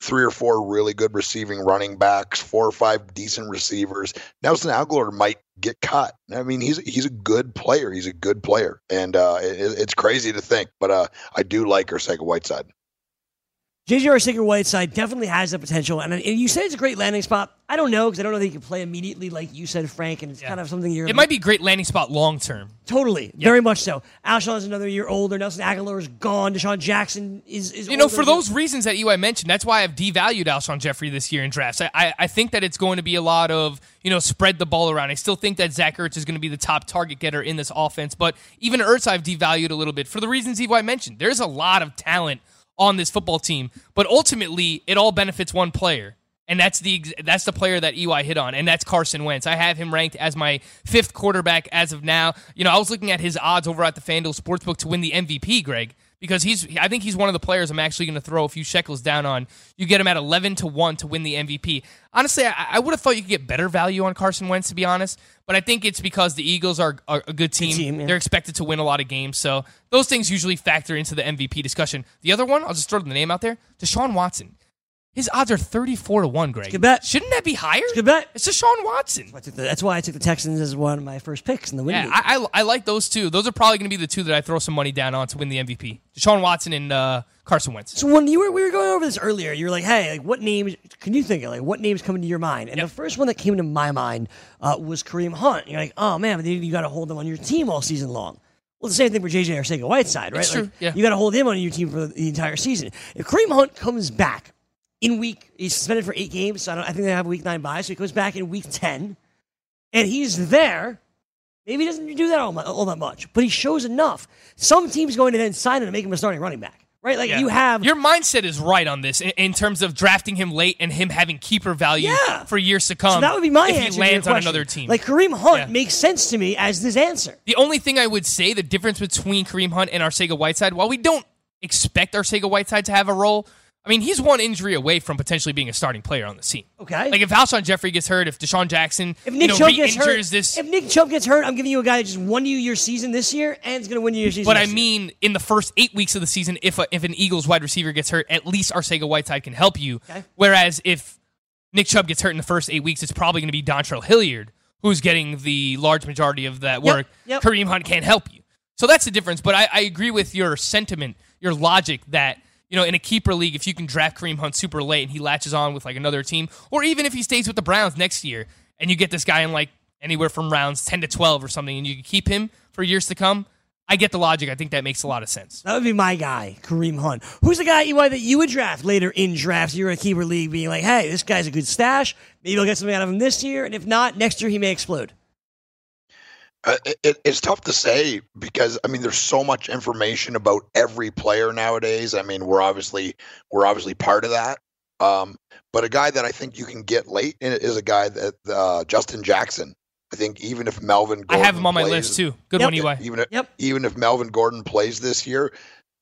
three or four really good receiving running backs, four or five decent receivers. Nelson Agholor might get cut. I mean, he's he's a good player. He's a good player, and uh, it, it's crazy to think, but uh, I do like Arcega Whiteside. JJ Arcega Whiteside definitely has the potential, and, and you said it's a great landing spot. I don't know because I don't know that he can play immediately like you said, Frank, and it's kind of something you're. It might be a great landing spot long term. totally, very much so. Alshon is another year older. Nelson Agholor is gone. DeSean Jackson is is You know, for those reasons that EY mentioned, that's why I've devalued Alshon Jeffery this year in drafts. I, I, I think that it's going to be a lot of, you know, spread the ball around. I still think that Zach Ertz is going to be the top target getter in this offense, but even Ertz I've devalued a little bit for the reasons EY mentioned. There's a lot of talent on this football team, but ultimately it all benefits one player. And that's the that's the player that EY hit on, and that's Carson Wentz. I have him ranked as my fifth quarterback as of now. You know, I was looking at his odds over at the FanDuel Sportsbook to win the MVP, Greg, because he's I think he's one of the players I'm actually going to throw a few shekels down on. You get him at 11 to 1 to win the MVP. Honestly, I, I would have thought you could get better value on Carson Wentz to be honest, but I think it's because the Eagles are, are a good team. team, yeah. They're expected to win a lot of games, so those things usually factor into the MVP discussion. The other one, I'll just throw the name out there, Deshaun Watson. His odds are 34 to 1, Greg. good bet. Shouldn't that be higher? good bet. It's Deshaun Watson. I took the- that's why I took the Texans as one of my first picks in the win Yeah, league. I, I, I like those two. Those are probably going to be the two that I throw some money down on to win the MVP. Deshaun Watson and uh, Carson Wentz. So when you were we were going over this earlier, you were like, "Hey, like what names can you think of? Like what names come into your mind?" And the first one that came to my mind uh, was Kareem Hunt. You're like, "Oh man, but then you got to hold him on your team all season long." Well, the same thing for JJ Arcega Whiteside, right? It's Like, true, yeah. You got to hold him on your team for the entire season. If Kareem Hunt comes back in week, he's suspended for eight games. So I, don't, I think they have a week nine bye. So he comes back in week ten, and he's there. Maybe he doesn't do that all, all that much, but he shows enough. Some team's going to then sign him and make him a starting running back, right? Like Yeah. you have your mindset is right on this in, in terms of drafting him late and him having keeper value Yeah. for years to come. So that would be my if answer. he lands on another team. Like Kareem Hunt Yeah. makes sense to me as this answer. The only thing I would say, the difference between Kareem Hunt and Arcega Whiteside, while we don't expect Arcega Whiteside to have a role, I mean, he's one injury away from potentially being a starting player on the team. Okay. Like if Alshon Jeffery gets hurt, if DeSean Jackson if you Nick know, Chubb gets hurt, this, if Nick Chubb gets hurt, I'm giving you a guy that just won you your season this year and is going to win you your season. but I next year. mean, in the first eight weeks of the season, if a, if an Eagles wide receiver gets hurt, at least Arcega Whiteside can help you. Okay. Whereas if Nick Chubb gets hurt in the first eight weeks, it's probably going to be Dontrell Hilliard who's getting the large majority of that Yep, work. yep. Kareem Hunt can't help you. So that's the difference. But I, I agree with your sentiment, your logic that you know in a keeper league, if you can draft Kareem Hunt super late and he latches on with like another team, or even if he stays with the Browns next year and you get this guy in like anywhere from rounds ten to twelve or something, and you can keep him for years to come. I get the logic. I think that makes a lot of sense. that would be my guy, Kareem Hunt. Who's the guy EY that you would draft later in drafts? You're a keeper league, being like, "Hey, this guy's a good stash. Maybe I'll get something out of him this year, and if not, next year he may explode." Uh, it- it, it's tough to say because I mean, there's so much information about every player nowadays. I mean, we're obviously we're obviously part of that. Um, but a guy that I think you can get late in is a guy that uh, Justin Jackson. I think even if Melvin, I have him on my list too. Good Yep. one, EY. Even if, Yep. even if Melvin Gordon plays this year,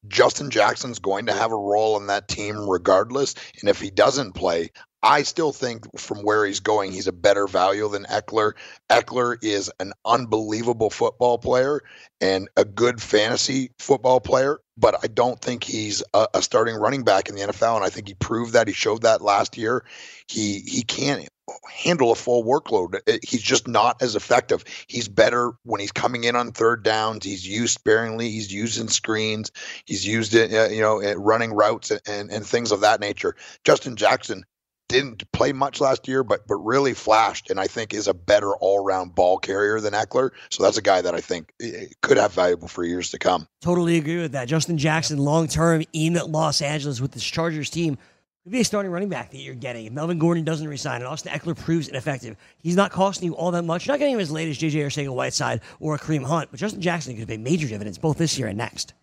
Justin Jackson's going to have a role in that team regardless. And if he doesn't play, I still think from where he's going, he's a better value than Ekeler. Ekeler is an unbelievable football player and a good fantasy football player, but I don't think he's a, a, starting running back in the NFL. And I think he proved that. He showed that last year. He he can't handle a full workload. He's just not as effective. He's better when he's coming in on third downs. He's used sparingly. He's used in screens. He's used it, uh, you know, running routes and, and, and things of that nature. Justin Jackson didn't play much last year, but but really flashed, and I think is a better all round ball carrier than Ekeler. So that's a guy that I think eh, eh, could have valuable for years to come. Totally agree with that. Justin Jackson, long term in Los Angeles with this Chargers team, could be a starting running back that you're getting. If Melvin Gordon doesn't resign and Austin Ekeler proves ineffective, he's not costing you all that much. You're not getting him as late as JJ Arcega Whiteside or a Kareem Hunt, but Justin Jackson could pay major dividends both this year and next.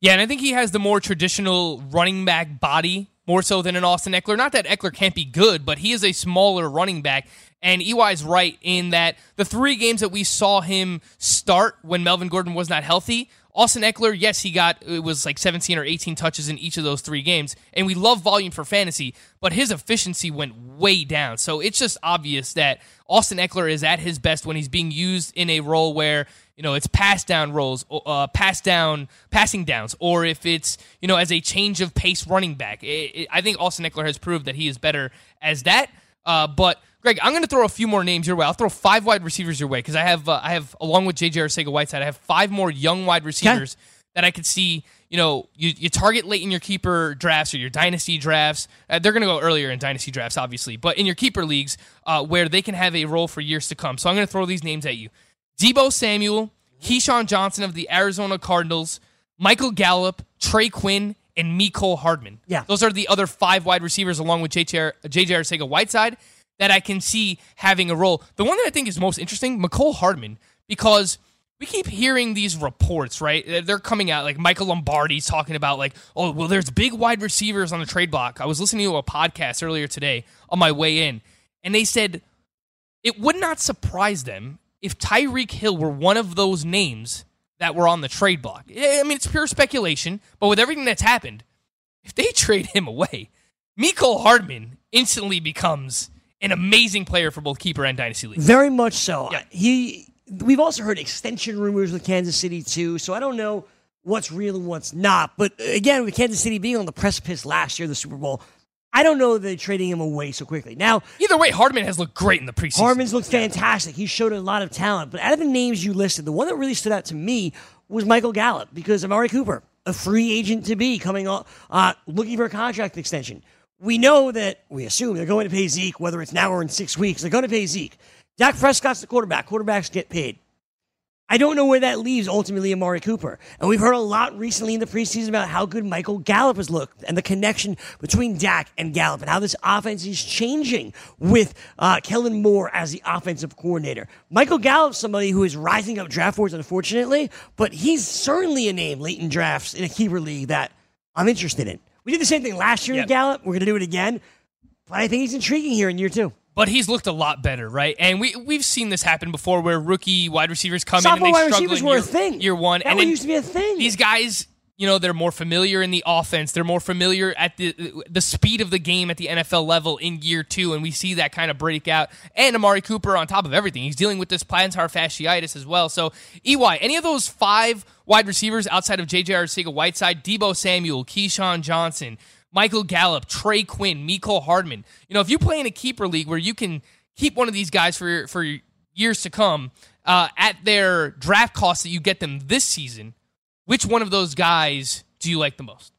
Yeah, and I think he has the more traditional running back body more so than an Austin Ekeler. Not that Ekeler can't be good, but he is a smaller running back. And EY's right in that the three games that we saw him start when Melvin Gordon was not healthy, Austin Ekeler, yes, he got it was like 17 or 18 touches in each of those three games, and we love volume for fantasy, but his efficiency went way down. So it's just obvious that Austin Ekeler is at his best when he's being used in a role where you know it's pass down roles, uh, pass down, passing downs, or if it's you know as a change of pace running back. It, it, I think Austin Ekeler has proved that he is better as that. Uh, but Greg, I'm going to throw a few more names your way. I'll throw five wide receivers your way because I have uh, I have along with JJ Arcega Whiteside, I have five more young wide receivers okay. that I could see. You know, you, you target late in your keeper drafts or your dynasty drafts. Uh, they're going to go earlier in dynasty drafts, obviously, but in your keeper leagues uh, where they can have a role for years to come. So I'm going to throw these names at you: Deebo Samuel, KeeSean Johnson of the Arizona Cardinals, Michael Gallup, Trey Quinn, and Mecole Hardman. Yeah, those are the other five wide receivers along with JJ Arcega Whiteside that I can see having a role. The one that I think is most interesting, Mecole Hardman, because we keep hearing these reports, right? They're coming out like Michael Lombardi's talking about like, oh, well, there's big wide receivers on the trade block. I was listening to a podcast earlier today on my way in, and they said it would not surprise them if Tyreek Hill were one of those names that were on the trade block. I mean, it's pure speculation, but with everything that's happened, if they trade him away, Mecole Hardman instantly becomes an amazing player for both keeper and dynasty league. Very much so. Yeah. He. We've also heard extension rumors with Kansas City too, so I don't know what's real and what's not. But again, with Kansas City being on the precipice last year, the Super Bowl, I don't know that they're trading him away so quickly. Now, either way, Hardman has looked great in the preseason. Hardman's looked fantastic. He showed a lot of talent. But out of the names you listed, the one that really stood out to me was Michael Gallup because Amari Cooper, a free agent to be, coming on, uh, looking for a contract extension we know that we assume they're going to pay Zeke, whether it's now or in six weeks. They're going to pay Zeke. Dak Prescott's the quarterback. Quarterbacks get paid. I don't know where that leaves ultimately Amari Cooper. And we've heard a lot recently in the preseason about how good Michael Gallup has looked and the connection between Dak and Gallup and how this offense is changing with uh, Kellen Moore as the offensive coordinator. Michael Gallup's somebody who is rising up draft boards, unfortunately, but he's certainly a name late in drafts in a keeper league that I'm interested in. We did the same thing last year yep. Gallup. We're going to do it again. But I think he's intriguing here in year two. But he's looked a lot better, right? And we we've seen this happen before, where rookie wide receivers come Sophomore in and they wide receivers were year, a thing. Year one, that and one used to be a thing. These guys you know they're more familiar in the offense they're more familiar at the the speed of the game at the NFL level in year 2 and we see that kind of breakout. and Amari Cooper on top of everything he's dealing with this plantar fasciitis as well so EY any of those five wide receivers outside of JJ Arcega Whiteside Deebo Samuel KeeSean Johnson Michael Gallup Trey Quinn Mecole Hardman you know if you play in a keeper league where you can keep one of these guys for for years to come uh, at their draft cost that you get them this season which one of those guys do you like the most?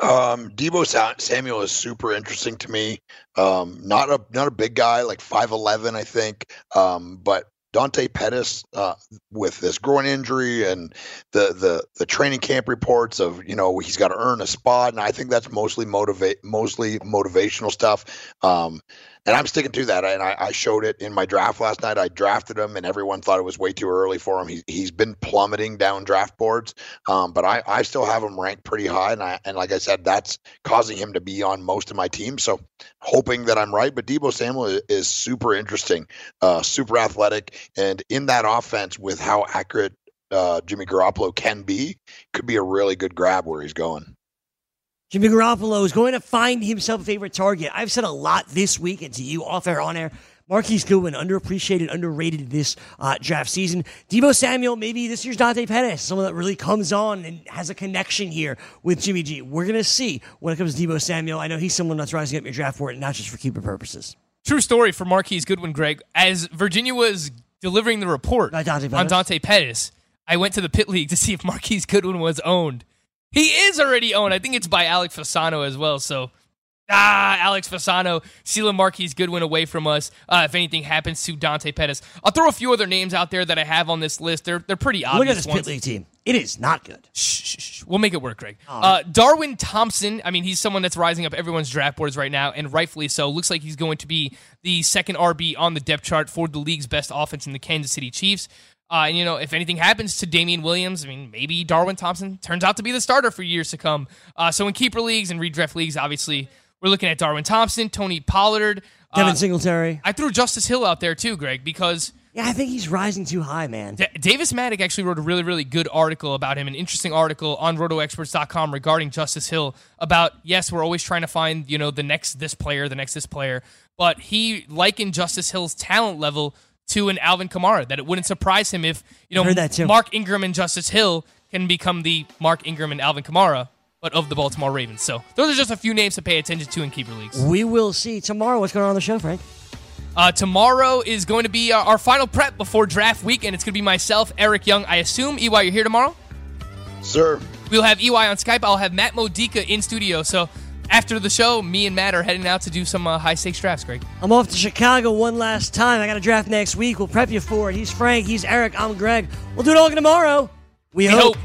Um, Deebo Samuel is super interesting to me. Um, not a not a big guy, like five eleven, I think. Um, but Dante Pettis uh, with this groin injury and the the the training camp reports of you know he's got to earn a spot, and I think that's mostly motivate mostly motivational stuff. Um, and I'm sticking to that. And I, I, showed it in my draft last night. I drafted him, and everyone thought it was way too early for him. He, he's been plummeting down draft boards, um, but I, I still have him ranked pretty high. And I, and like I said, that's causing him to be on most of my teams. So hoping that I'm right. But Deebo Samuel is, is super interesting, uh, super athletic, and in that offense with how accurate uh, Jimmy Garoppolo can be, could be a really good grab where he's going. Jimmy Garoppolo is going to find himself a favorite target. I've said a lot this week, and to you off air, on air. Marquise Goodwin, underappreciated, underrated this uh, draft season. Deebo Samuel, maybe this year's Dante Pettis, someone that really comes on and has a connection here with Jimmy G. We're going to see when it comes to Deebo Samuel. I know he's someone that's rising up in your draft board, not just for keeper purposes. True story for Marquise Goodwin, Greg. As Virginia was delivering the report Dante on Dante Pettis, I went to the pit league to see if Marquise Goodwin was owned. He is already owned. I think it's by Alex Fasano as well. So Ah, Alex Fasano sealing Marquise Goodwin away from us. Uh, if anything happens to Dante Pettis, I'll throw a few other names out there that I have on this list. They're they're pretty obvious. Look at this ones. pit league team. It is not good. Shh, shh, shh. We'll make it work, Greg. Uh, Darwin Thompson. I mean, he's someone that's rising up everyone's draft boards right now, and rightfully so. Looks like he's going to be the second RB on the depth chart for the league's best offense in the Kansas City Chiefs. Uh, and you know, if anything happens to Damien Williams, I mean, maybe Darwin Thompson turns out to be the starter for years to come. Uh, so in keeper leagues and redraft leagues, obviously, we're looking at Darwin Thompson, Tony Pollard, Devin uh, Singletary. I threw Justice Hill out there too, Greg, because Yeah, I think he's rising too high, man. D- Davis Mattek actually wrote a really, really good article about him, an interesting article on rotoexperts.com regarding Justice Hill about, yes, we're always trying to find, you know, the next this player, the next this player, but he likened Justice Hill's talent level to an Alvin Kamara, that it wouldn't surprise him if, you know, Heard that too. Mark Ingram and Justice Hill can become the Mark Ingram and Alvin Kamara, but of the Baltimore Ravens. So those are just a few names to pay attention to in keeper leagues. We will see tomorrow what's going on on the show, Frank. Uh, tomorrow is going to be uh, our final prep before draft week, and it's going to be myself, Eric Young. I assume, EY, you're here tomorrow? Sir, We'll have EY on Skype. I'll have Matt Modica in studio. So after the show, me and Matt are heading out to do some uh, high stakes drafts, Greg. I'm off to Chicago one last time. I got a draft next week. We'll prep you for it. He's Frank. He's Eric. I'm Greg. We'll do it all again tomorrow. We, We hope. hope.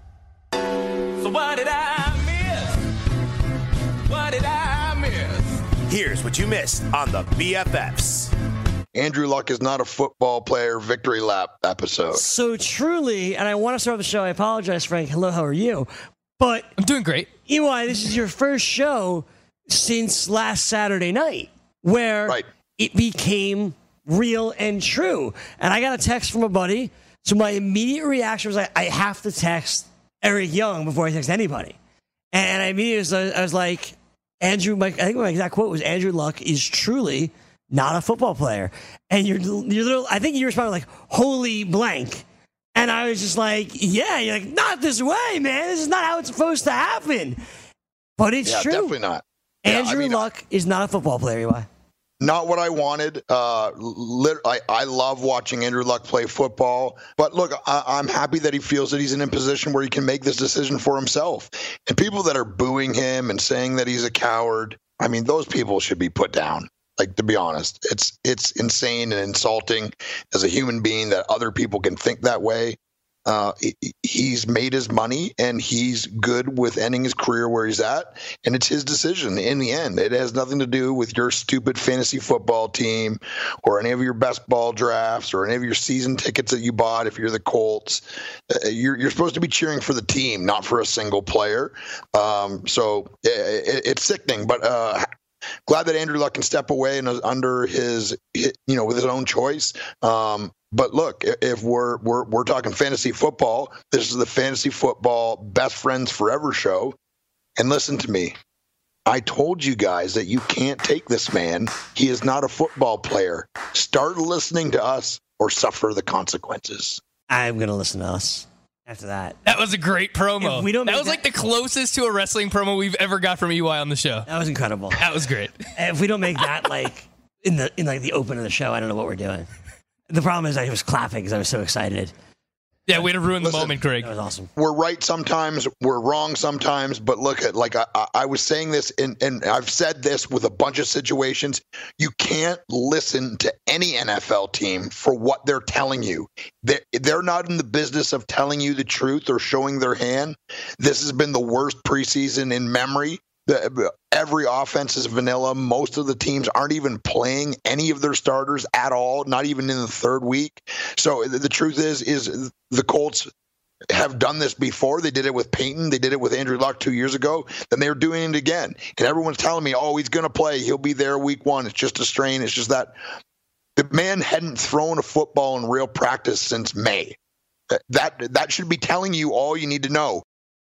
So what did I miss? What did I miss? Here's what you missed on the BFFs. Andrew Luck is not a football player victory lap episode. So truly, and I want to start the show. I apologize, Frank. Hello, how are you? But I'm doing great. EY, this is your first show since last Saturday night where Right. it became real and true. And I got a text from a buddy. So my immediate reaction was like, I have to text Eric Young before I text anybody. And I immediately was, I was like, Andrew, my, I think my exact quote was Andrew Luck is truly not a football player. And you're, you're little, I think you responded like, holy blank. And I was just like, yeah, you're like, not this way, man. This is not how it's supposed to happen. But it's Yeah, true. definitely not. Yeah, I Andrew mean, Luck is not a football player, EY. Not what I wanted. Uh, lit- I, I love watching Andrew Luck play football. But look, I, I'm happy that he feels that he's in a position where he can make this decision for himself. And people that are booing him and saying that he's a coward, I mean, those people should be put down. Like to be honest, it's it's insane and insulting as a human being that other people can think that way. Uh, he's made his money and he's good with ending his career where he's at, and it's his decision in the end. It has nothing to do with your stupid fantasy football team or any of your best ball drafts or any of your season tickets that you bought. If you're the Colts, uh, you're you're supposed to be cheering for the team, not for a single player. Um, so i it, it's sickening, but. Uh, Glad that Andrew Luck can step away and is under his, you know, with his own choice. Um, but look, if we're we're we're talking fantasy football, this is the fantasy football best friends forever show. And listen to me. I told you guys that you can't take this man. He is not a football player. Start listening to us or suffer the consequences. I'm going to listen to us after that. That was a great promo. If we don't that was like the closest to a wrestling promo we've ever got from EY on the show. That was incredible. That was great. If we don't make that like in the in like the open of the show, I don't know what we're doing. The problem is I was clapping because I was so excited. Yeah, way to ruin the Listen, moment, Greg. That was awesome. we're right sometimes, we're wrong sometimes. But look at like I, I- I was saying this, and and I've said this with a bunch of situations. You can't listen to any NFL team for what they're telling you. They're, they're not in the business of telling you the truth or showing their hand. This has been the worst preseason in memory. The, every offense is vanilla. Most of the teams aren't even playing any of their starters at all, not even in the third week. So the, the truth is, is the Colts have done this before. They did it with Peyton. They did it with Andrew Luck two years ago. Then they're doing it again. And everyone's telling me, oh, he's going to play. He'll be there week one. It's just a strain. It's just that the man hadn't thrown a football in real practice since May. That that should be telling you all you need to know.